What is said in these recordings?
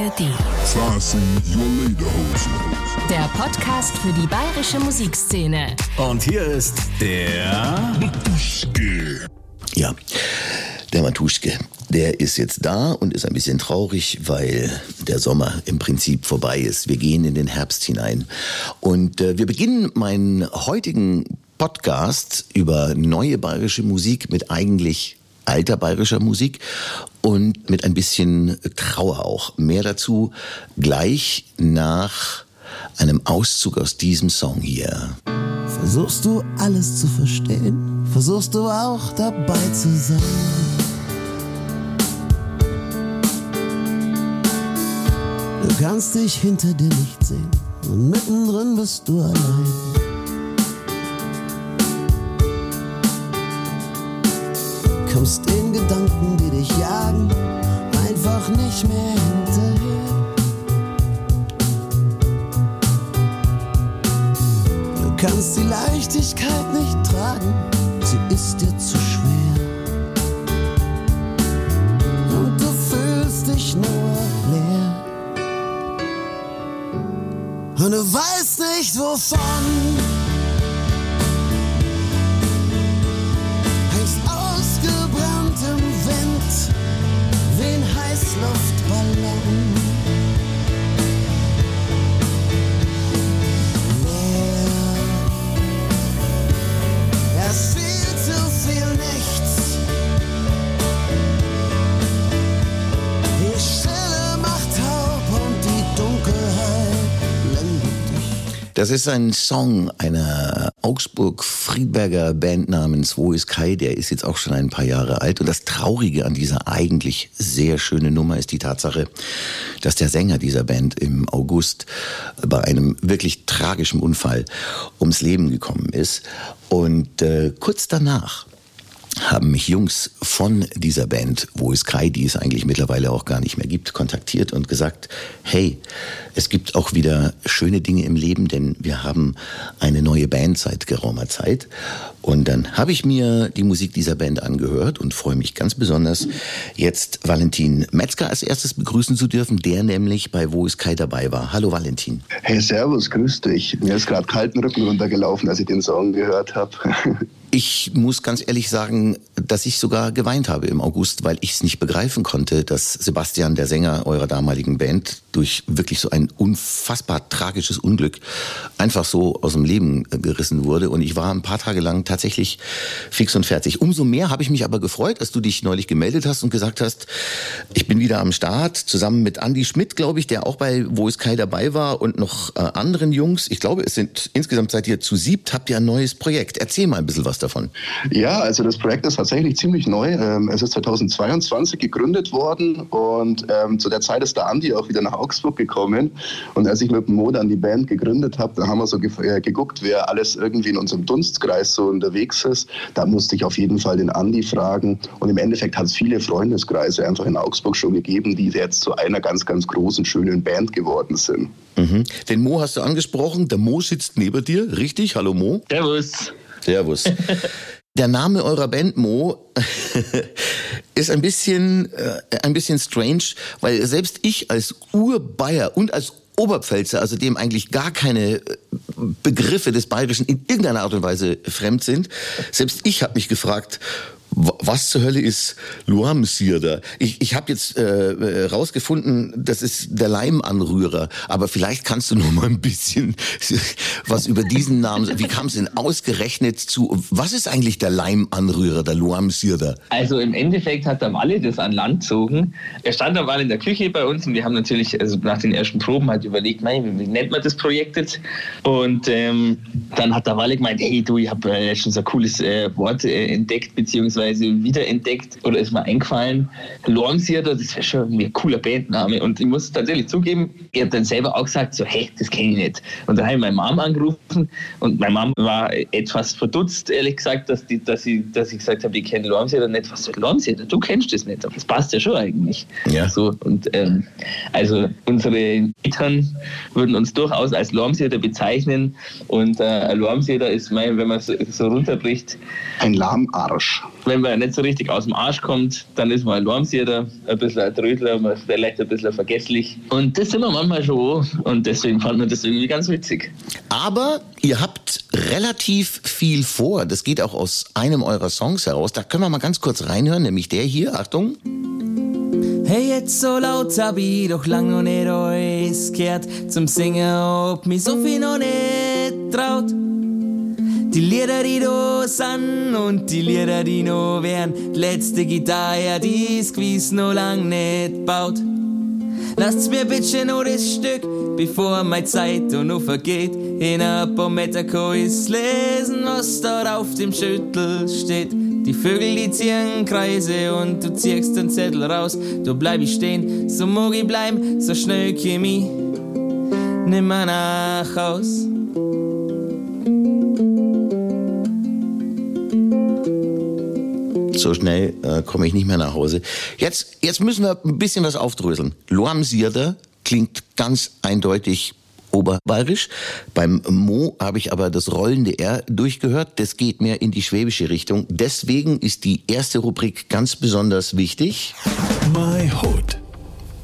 ARD. Der Podcast für die bayerische Musikszene. Und hier ist der Matuschke. Ja, der Matuschke, der ist jetzt da und ist ein bisschen traurig, weil der Sommer im Prinzip vorbei ist. Wir gehen in den Herbst hinein. Und äh, wir beginnen meinen heutigen Podcast über neue bayerische Musik mit eigentlich alter bayerischer Musik und mit ein bisschen Trauer auch. Mehr dazu gleich nach einem Auszug aus diesem Song hier. Versuchst du alles zu verstehen? Versuchst du auch dabei zu sein? Du kannst dich hinter dir nicht sehen und mittendrin bist du allein. Kommst den Gedanken, die dich jagen, einfach nicht mehr hinterher. Du kannst die Leichtigkeit nicht tragen, sie ist dir zu schwer. Und du fühlst dich nur leer. Und du weißt nicht wovon. Luft. Das ist ein Song einer Augsburg-Friedberger Band namens Wo ist Kai? Der ist jetzt auch schon ein paar Jahre alt. Und das Traurige an dieser eigentlich sehr schönen Nummer ist die Tatsache, dass der Sänger dieser Band im August bei einem wirklich tragischen Unfall ums Leben gekommen ist. Und äh, kurz danach haben mich Jungs von dieser Band, wo es Kai, die es eigentlich mittlerweile auch gar nicht mehr gibt, kontaktiert und gesagt, hey, es gibt auch wieder schöne Dinge im Leben, denn wir haben eine neue Band seit geraumer Zeit. Und dann habe ich mir die Musik dieser Band angehört und freue mich ganz besonders, jetzt Valentin Metzger als erstes begrüßen zu dürfen, der nämlich bei Wo ist Kai dabei war. Hallo Valentin. Hey, Servus, grüß dich. Mir ist gerade kalten Rücken runtergelaufen, als ich den Song gehört habe. Ich muss ganz ehrlich sagen, dass ich sogar geweint habe im August, weil ich es nicht begreifen konnte, dass Sebastian, der Sänger eurer damaligen Band, durch wirklich so ein unfassbar tragisches Unglück einfach so aus dem Leben gerissen wurde. Und ich war ein paar Tage lang tatsächlich fix und fertig. Umso mehr habe ich mich aber gefreut, dass du dich neulich gemeldet hast und gesagt hast, ich bin wieder am Start, zusammen mit Andy Schmidt, glaube ich, der auch bei Wo ist Kai dabei war und noch äh, anderen Jungs. Ich glaube, es sind insgesamt seid ihr zu siebt, habt ihr ein neues Projekt. Erzähl mal ein bisschen was davon? Ja, also das Projekt ist tatsächlich ziemlich neu. Ähm, es ist 2022 gegründet worden und ähm, zu der Zeit ist der Andi auch wieder nach Augsburg gekommen. Und als ich mit dem Mo dann die Band gegründet habe, da haben wir so äh, geguckt, wer alles irgendwie in unserem Dunstkreis so unterwegs ist. Da musste ich auf jeden Fall den Andi fragen. Und im Endeffekt hat es viele Freundeskreise einfach in Augsburg schon gegeben, die jetzt zu einer ganz, ganz großen, schönen Band geworden sind. Mhm. Den Mo hast du angesprochen. Der Mo sitzt neben dir, richtig? Hallo Mo. Servus. Servus. Der Name eurer Band Mo ist ein bisschen, äh, ein bisschen strange, weil selbst ich als Urbayer und als Oberpfälzer, also dem eigentlich gar keine äh, Begriffe des Bayerischen in irgendeiner Art und Weise fremd sind, selbst ich habe mich gefragt, was zur Hölle ist Luamsirder? Ich, ich habe jetzt äh, rausgefunden, das ist der Leimanrührer. Aber vielleicht kannst du noch mal ein bisschen was über diesen Namen. Wie kam es denn ausgerechnet zu? Was ist eigentlich der Leimanrührer, der Luamsirder? Also im Endeffekt hat der Walle das an Land gezogen. Er stand da mal in der Küche bei uns und wir haben natürlich also nach den ersten Proben halt überlegt, mein, wie nennt man das Projekt jetzt? Und ähm, dann hat der Walle gemeint, hey du, ich habe äh, schon so ein cooles äh, Wort äh, entdeckt beziehungsweise beziehungsweise wiederentdeckt oder ist mir eingefallen. Lorm Theater, das wäre schon ein cooler Bandname. Und ich muss tatsächlich zugeben, ich habe dann selber auch gesagt, so, hey, das kenne ich nicht. Und dann habe ich meine Mom angerufen und meine Mom war etwas verdutzt, ehrlich gesagt, dass, die, dass, ich, dass ich gesagt habe, ich kenne Lorm Theater nicht. Was soll Lorm Theater? Du kennst das nicht. Das passt ja schon eigentlich. Ja. So, und ähm, also unsere Eltern würden uns durchaus als Lorm Theater bezeichnen. Und äh, Lorm Theater ist, mein, wenn man so, so runterbricht, ein Lahmarsch wenn man nicht so richtig aus dem Arsch kommt, dann ist man ein Lormsierter, ein bisschen ein Trödler, man ist vielleicht ein bisschen vergesslich. Und das sind wir manchmal schon und deswegen fand man das irgendwie ganz witzig. Aber ihr habt relativ viel vor. Das geht auch aus einem eurer Songs heraus. Da können wir mal ganz kurz reinhören, nämlich der hier. Achtung. Hey, jetzt so laut hab ich doch lang noch nicht alles gehört. Zum Singen ob mich so viel noch nicht traut. Die Lieder, die da sind und die Lieder, die noch wären. Die letzte Gitarre, die ist gewiss noch lang nicht baut. Lasst's mir bitte noch das Stück, bevor meine Zeit noch vergeht. In ein paar Meter kann lesen, was dort auf dem Schüttel steht. Die Vögel, die ziehen Kreise und du ziehst den Zettel raus. Da bleib ich stehen, so mag ich bleiben, so schnell komm ich nimmer nach Haus. So schnell äh, komme ich nicht mehr nach Hause. Jetzt, jetzt müssen wir ein bisschen was aufdröseln. Loam Sierder klingt ganz eindeutig oberbayerisch. Beim Mo habe ich aber das rollende R durchgehört. Das geht mehr in die schwäbische Richtung. Deswegen ist die erste Rubrik ganz besonders wichtig. My Hood.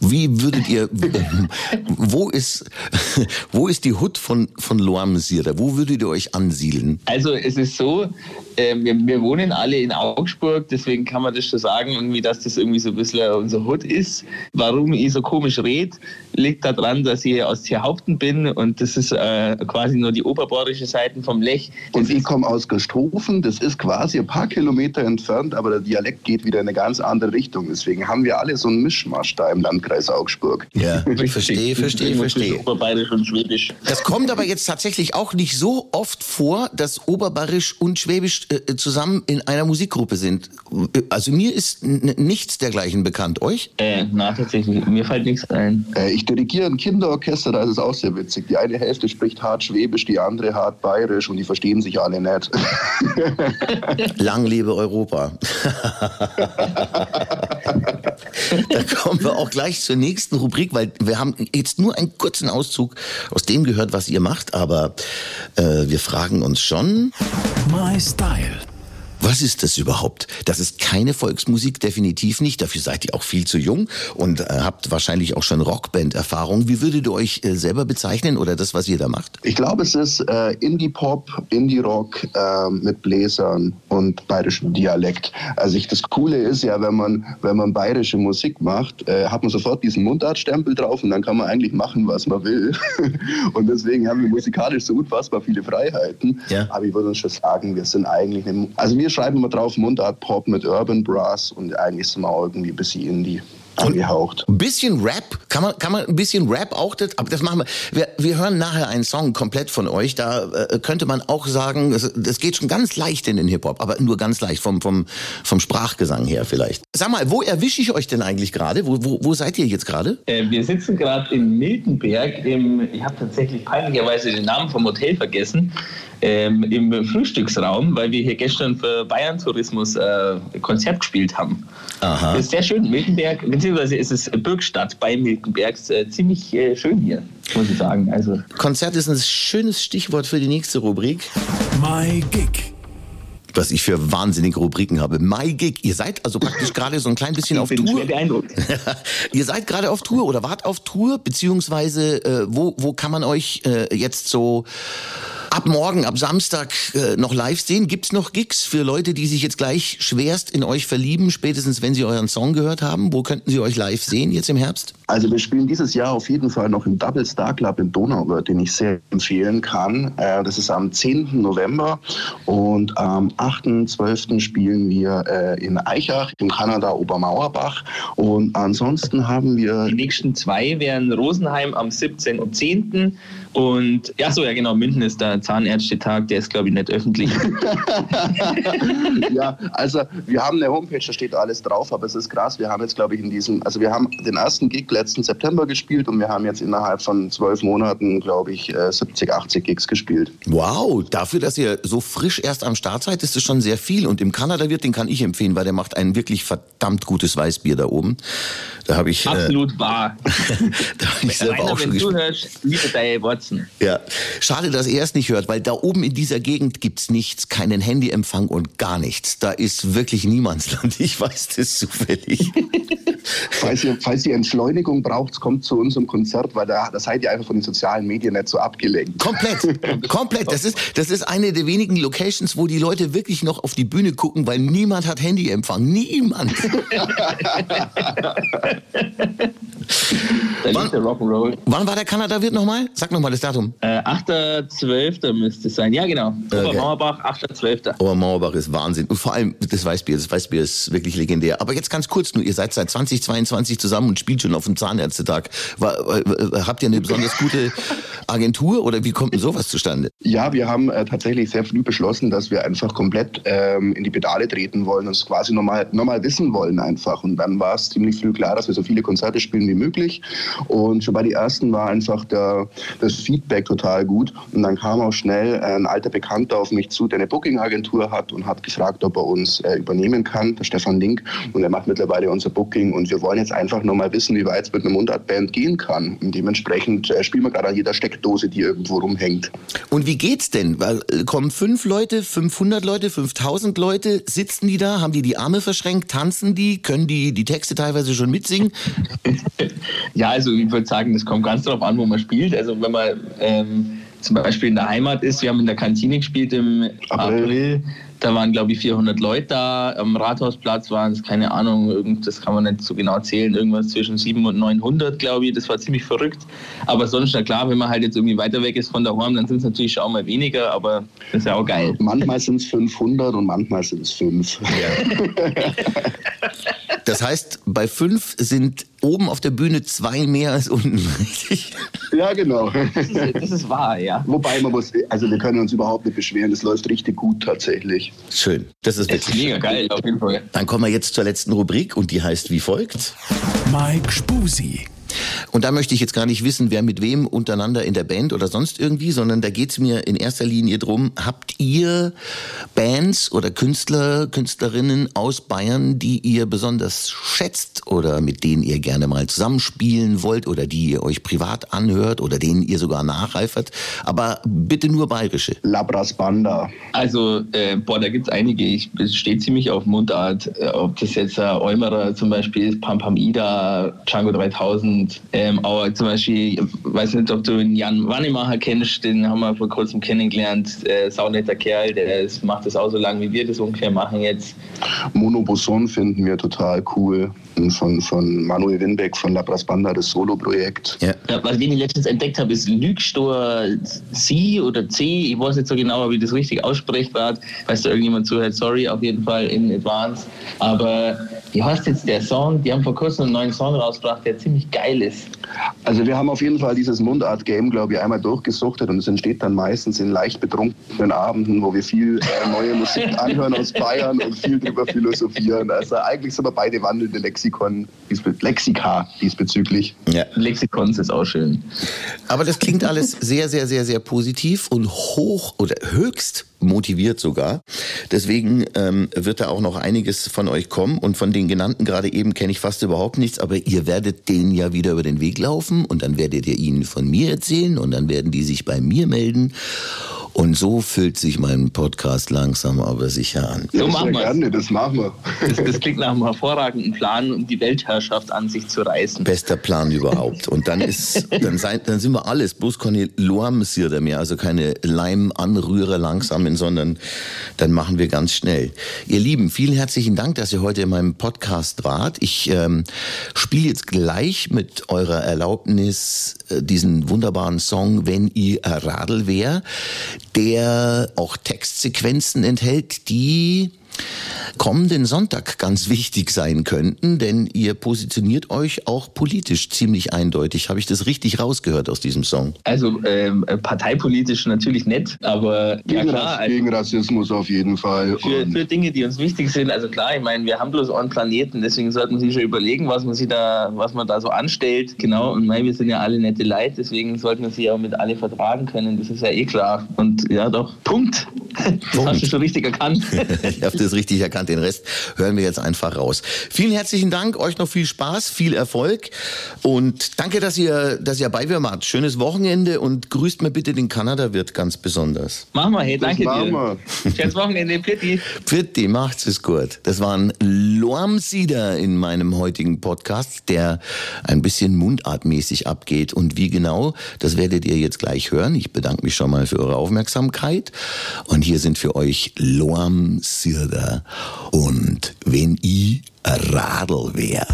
Wie würdet ihr, wo ist, wo ist die Hut von, von Loam Sierra? Wo würdet ihr euch ansiedeln? Also es ist so, äh, wir, wir, wohnen alle in Augsburg, deswegen kann man das schon sagen, irgendwie, dass das irgendwie so ein bisschen unser Hut ist. Warum ich so komisch rede, liegt daran, dass ich aus Tierhaupten bin und das ist äh, quasi nur die oberbohrische Seite vom Lech. Das und ich komme aus Gasthofen, das ist quasi ein paar Kilometer entfernt, aber der Dialekt geht wieder in eine ganz andere Richtung. Deswegen haben wir alle so einen Mischmasch da im Landkreis Augsburg. Ja, ich verstehe, verstehe, verstehe. Oberbayerisch und Schwäbisch. Das kommt aber jetzt tatsächlich auch nicht so oft vor, dass Oberbayerisch und Schwäbisch äh, zusammen in einer Musikgruppe sind. Also mir ist nichts dergleichen bekannt. Euch? Äh, na, tatsächlich. Mir fällt nichts ein. Äh, ich dirigiere ein Kinderorchester, da ist es auch sehr witzig. Die eine Hälfte spricht hart Schwäbisch, die andere hart Bayerisch und die verstehen sich alle nicht. Lang lebe Europa. da kommen wir auch gleich zur nächsten Rubrik, weil wir haben jetzt nur einen kurzen Auszug aus dem gehört, was ihr macht, aber äh, wir fragen uns schon. My smiled. Was ist das überhaupt? Das ist keine Volksmusik, definitiv nicht. Dafür seid ihr auch viel zu jung und äh, habt wahrscheinlich auch schon Rockband-Erfahrung. Wie würdet ihr euch äh, selber bezeichnen oder das, was ihr da macht? Ich glaube, es ist äh, Indie-Pop, Indie-Rock äh, mit Bläsern und bayerischem Dialekt. Also ich, das Coole ist ja, wenn man, wenn man bayerische Musik macht, äh, hat man sofort diesen Mundartstempel drauf und dann kann man eigentlich machen, was man will. und deswegen haben wir musikalisch so unfassbar viele Freiheiten. Ja. Aber ich würde uns schon sagen, wir sind eigentlich, eine, also wir schreiben immer drauf Mundart Pop mit Urban Brass und eigentlich sind wir auch irgendwie ein bisschen Indie angehaucht. Ein bisschen Rap, kann man, kann man ein bisschen Rap auch, das, aber das machen wir. wir. Wir hören nachher einen Song komplett von euch, da äh, könnte man auch sagen, das, das geht schon ganz leicht in den Hip-Hop, aber nur ganz leicht, vom, vom, vom Sprachgesang her vielleicht. Sag mal, wo erwische ich euch denn eigentlich gerade? Wo, wo, wo seid ihr jetzt gerade? Äh, wir sitzen gerade in Miltenberg, im, ich habe tatsächlich peinlicherweise den Namen vom Hotel vergessen, ähm, im Frühstücksraum, weil wir hier gestern für Bayern Tourismus äh, Konzert gespielt haben. Aha. Das ist sehr schön. Miltenberg, beziehungsweise ist es Bürgstadt bei Miltenberg, äh, ziemlich äh, schön hier, muss ich sagen. Also. Konzert ist ein schönes Stichwort für die nächste Rubrik. My Gig was ich für wahnsinnige Rubriken habe. My Gig, ihr seid also praktisch gerade so ein klein bisschen ich auf bin Tour. Schwer beeindruckt. ihr seid gerade auf Tour oder wart auf Tour, beziehungsweise äh, wo, wo kann man euch äh, jetzt so ab morgen, ab Samstag äh, noch live sehen? Gibt's noch Gigs für Leute, die sich jetzt gleich schwerst in euch verlieben, spätestens wenn sie euren Song gehört haben? Wo könnten sie euch live sehen jetzt im Herbst? Also wir spielen dieses Jahr auf jeden Fall noch im Double Star Club in Donauwörth, den ich sehr empfehlen kann. Äh, das ist am 10. November und am 8.12. spielen wir äh, in Eichach im Kanada Obermauerbach und ansonsten haben wir... Die nächsten zwei wären Rosenheim am 17. und 10. Und ja, so, ja, genau, München ist der Zahnärztetag, der ist, glaube ich, nicht öffentlich. ja, also wir haben eine Homepage, da steht alles drauf, aber es ist krass. Wir haben jetzt, glaube ich, in diesem, also wir haben den ersten Gig letzten September gespielt und wir haben jetzt innerhalb von zwölf Monaten, glaube ich, 70, äh, 80 Gigs gespielt. Wow, dafür, dass ihr so frisch erst am Start seid, ist es schon sehr viel. Und im Kanada-Wirt, den kann ich empfehlen, weil der macht ein wirklich verdammt gutes Weißbier da oben. Da habe ich... Äh, Absolut äh, wahr. da habe ich selber Rainer, auch schon wenn du hörst, liebe Diane Watson. Ja, schade, dass er es nicht hört, weil da oben in dieser Gegend gibt es nichts, keinen Handyempfang und gar nichts. Da ist wirklich Niemandsland. Ich weiß das zufällig. falls, ihr, falls ihr Entschleunigung braucht, kommt zu unserem Konzert, weil da, da seid ihr einfach von den sozialen Medien nicht so abgelenkt. Komplett, komplett. Das ist, das ist eine der wenigen Locations, wo die Leute wirklich noch auf die Bühne gucken, weil niemand hat Handyempfang. Niemand. wann, Rock'n'Roll. Wann war der Kanada-Wirt nochmal? Sag nochmal das Datum. Äh, 8.12. müsste es sein. Ja, genau. Okay. Obermauerbach, 8.12. Obermauerbach ist Wahnsinn. Und vor allem das Weißbier. Das Weißbier ist wirklich legendär. Aber jetzt ganz kurz nur, ihr seid seit 2022 zusammen und spielt schon auf dem Zahnärztetag. War, habt ihr eine besonders gute Agentur oder wie kommt denn sowas zustande? Ja, wir haben äh, tatsächlich sehr früh beschlossen, dass wir einfach komplett ähm, in die Pedale treten wollen und es quasi nochmal noch mal wissen wollen einfach. Und dann war es ziemlich früh klar, dass wir so viele Konzerte spielen wie möglich. Und schon bei den ersten war einfach der, das Feedback total gut. Und dann kam auch schnell ein alter Bekannter auf mich zu, der eine Booking-Agentur hat und hat gefragt, ob er uns äh, übernehmen kann, der Stefan Link. Und er macht mittlerweile unser Booking. Und wir wollen jetzt einfach nochmal wissen, wie weit es mit einer Mundartband gehen kann. Und dementsprechend äh, spielen wir gerade an jeder Steckdose, die irgendwo rumhängt. Und wie geht's denn? Weil, äh, kommen fünf Leute, 500 Leute, 5000 Leute, sitzen die da, haben die die Arme verschränkt, tanzen die, können die die Texte teilweise schon mitsingen? ja, also ich würde sagen, das kommt ganz darauf an, wo man spielt. Also wenn man ähm, zum Beispiel in der Heimat ist, wir haben in der Kantine gespielt im April, April da waren, glaube ich, 400 Leute da. Am Rathausplatz waren es, keine Ahnung, das kann man nicht so genau zählen, irgendwas zwischen 700 und 900, glaube ich. Das war ziemlich verrückt. Aber sonst, na klar, wenn man halt jetzt irgendwie weiter weg ist von der Horn, dann sind es natürlich schon mal weniger, aber das ist ja auch geil. Manchmal sind es 500 und manchmal sind es 5. Ja. Das heißt, bei 5 sind oben auf der Bühne zwei mehr als unten, richtig? Ja, genau. Das ist, das ist, wahr, ja. Wobei man muss, also wir können uns überhaupt nicht beschweren, es läuft richtig gut tatsächlich. Schön, das ist wirklich mega geil, auf jeden Fall. Dann kommen wir jetzt zur letzten Rubrik und die heißt wie folgt. Mike Spusi. Und da möchte ich jetzt gar nicht wissen, wer mit wem untereinander in der Band oder sonst irgendwie, sondern da geht es mir in erster Linie drum, habt ihr Bands oder Künstler, Künstlerinnen aus Bayern, die ihr besonders schätzt oder mit denen ihr gerne mal zusammenspielen wollt oder die ihr euch privat anhört oder denen ihr sogar nachreifert, aber bitte nur bayerische. Labras Banda. Also, äh, boah, da gibt es einige. Ich stehe ziemlich auf Mundart. Äh, ob das jetzt äh, Eumerer zum Beispiel ist, Pam Pam Ida, Django 3000, und ähm, auch zum Beispiel, ich weiß nicht, ob du den Jan Wannemacher kennst, den haben wir vor kurzem kennengelernt. Äh, saunetter Kerl, der ist, macht das auch so lange, wie wir das ungefähr machen jetzt. Monoboson finden wir total cool. Von, von Manuel Winbeck von Labras Banda, das Solo-Projekt. Ja. ja. was ich letztens entdeckt habe, ist Lügstor C oder C. Ich weiß nicht so genau, wie das richtig ausspricht wird. Falls da irgendjemand zuhört, sorry, auf jeden Fall in advance. Aber wie heißt jetzt der Song? Die haben vor kurzem einen neuen Song rausgebracht, der ziemlich geil ist. Also wir haben auf jeden Fall dieses Mundart-Game, glaube ich, einmal durchgesuchtet und es entsteht dann meistens in leicht betrunkenen Abenden, wo wir viel äh, neue Musik anhören aus Bayern und viel drüber philosophieren. Also eigentlich sind wir beide wandelnde Lexikon, Lexika diesbezüglich. Ja. Lexikons ist auch schön. Aber das klingt alles sehr, sehr, sehr, sehr positiv und hoch oder höchst motiviert sogar. Deswegen ähm, wird da auch noch einiges von euch kommen und von den genannten gerade eben kenne ich fast überhaupt nichts, aber ihr werdet denen ja wieder über den Weg laufen und dann werdet ihr ihnen von mir erzählen und dann werden die sich bei mir melden und so füllt sich mein Podcast langsam aber sicher an. So machen wir gerne, das machen wir. Das, das, klingt nach einem hervorragenden Plan, um die Weltherrschaft an sich zu reißen. Bester Plan überhaupt. Und dann ist, dann, sein, dann sind wir alles, bloß keine Lormsirder mehr, also keine Leimanrührer langsamen, sondern dann machen wir ganz schnell. Ihr Lieben, vielen herzlichen Dank, dass ihr heute in meinem Podcast wart. Ich ähm, spiele jetzt gleich mit eurer Erlaubnis äh, diesen wunderbaren Song, wenn ihr Radl wär der auch Textsequenzen enthält, die kommenden Sonntag ganz wichtig sein könnten, denn ihr positioniert euch auch politisch ziemlich eindeutig. Habe ich das richtig rausgehört aus diesem Song? Also ähm, parteipolitisch natürlich nicht, aber gegen, ja klar. Also, gegen Rassismus auf jeden Fall. Für, für, Dinge, die uns wichtig sind. Also klar, ich meine, wir haben bloß einen Planeten, deswegen sollte man sich schon überlegen, was man, sich da, was man da so anstellt. Genau, und mein, wir sind ja alle nette Leute, deswegen sollten wir sie auch mit alle vertragen können. Das ist ja eh klar. Und ja, doch, Punkt. Das Punkt. hast du schon richtig erkannt. ich habe das richtig erkannt. Den Rest hören wir jetzt einfach raus. Vielen herzlichen Dank, euch noch viel Spaß, viel Erfolg und danke, dass ihr, dass ihr bei mir wart. Schönes Wochenende und grüßt mir bitte den Kanada-Wirt ganz besonders. Machen wir, hey, danke dir. Schönes Wochenende, Pitti. Pitti, macht's es gut. Das war ein Lormsieder in meinem heutigen Podcast, der ein bisschen mundartmäßig abgeht. Und wie genau, das werdet ihr jetzt gleich hören. Ich bedanke mich schon mal für eure Aufmerksamkeit. Und hier sind für euch Lormsieder und wenn ich ein Radl wär.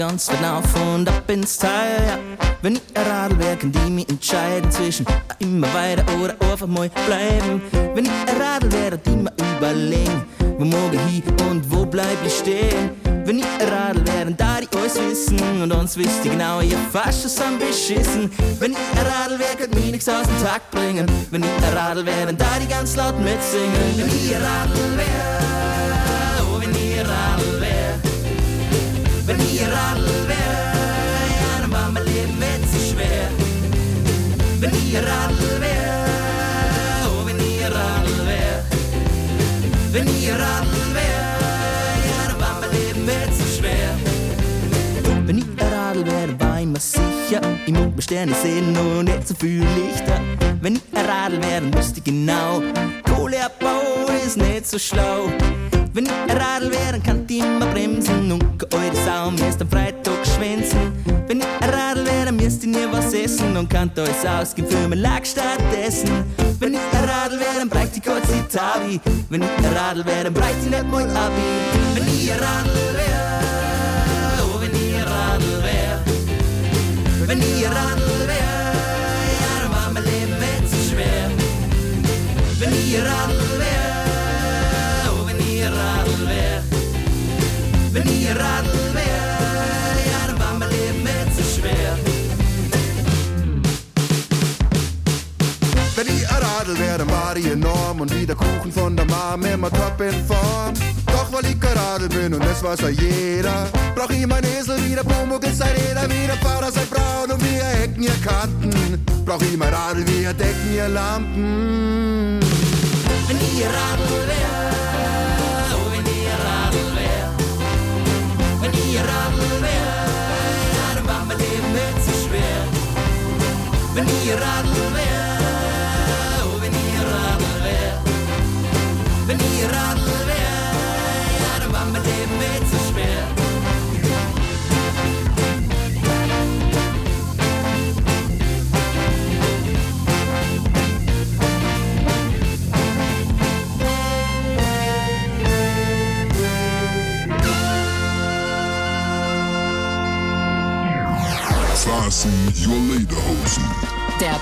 Ganz weit auf und ab ins Tal. Ja. Wenn ich ein Radl wäre, kann die mich entscheiden zwischen immer weiter oder einfach mal bleiben. Wenn ich Radl wäre, die mir überlegen, wo morgen hin und wo bleib ich stehen. Wenn ich Radl wäre, da die alles wissen und uns wisst ihr genau, ihr fast schon beschissen. Wenn ich Radl wäre, könnte mir nichts aus dem Tag bringen. Wenn ich Radl wäre, da die ganz laut mitsingen. Wenn ich Radl wäre, oh, wenn ich Radl. Wenn ich Radl wär, dann war mein Leben nicht so schwer. Wenn ich Radl wär, oh, wenn ich Radl wär. Wenn ich Radl wär, ja, war mein Leben nicht so schwer. Wenn ich Radl wär, war ich mir sicher, ich muss mir Sterne sehen und nicht so viel Lichter. Wenn ich Radl wär, wüsste ich genau, Kohleabbau ist nicht so schlau. Wenn ich ein Radl wäre, dann kann ich immer bremsen und eure Sau müsst am Freitag schwänzen. Wenn ich ein Radl wäre, müsst ihr nie was essen und kann euch ausgehen für mein Lag stattdessen. Wenn ich ein Radl wäre, dann bräuchte ich kurz die Tabi. Wenn ich ein Radl wäre, dann bräuchte ich nicht mein Abi. Wenn ich ein Radl wäre, oh, wenn ich ein Radl wäre. Wenn ich ein Radl wäre, ja, dann war mein Leben nicht so schwer. Wenn ich ein Radl wäre, Wenn ich ein Radl wär, ja, dann war mein Leben nicht so schwer. Wenn ich ein Radl wär, dann war ich enorm und wie der Kuchen von der Mom immer top in Form. Doch weil ich kein Radl bin und das weiß ja jeder, brauch ich mein Esel wieder Pumuckl sein Räder, wieder Fahrer sein Braun und wir Ecken ihr Kanten. Brauch ich mein Radl, wir decken ihr Lampen. Wenn ich ein Radl wär, Radl wär, ja, dann war mein Leben nicht so schwer. Wenn ihr Radl wär,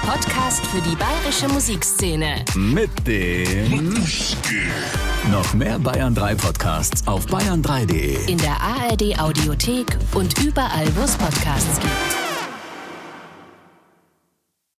Podcast für die bayerische Musikszene. Mit dem Noch mehr Bayern 3 Podcasts auf bayern3.de. In der ARD Audiothek und überall, wo es Podcasts gibt.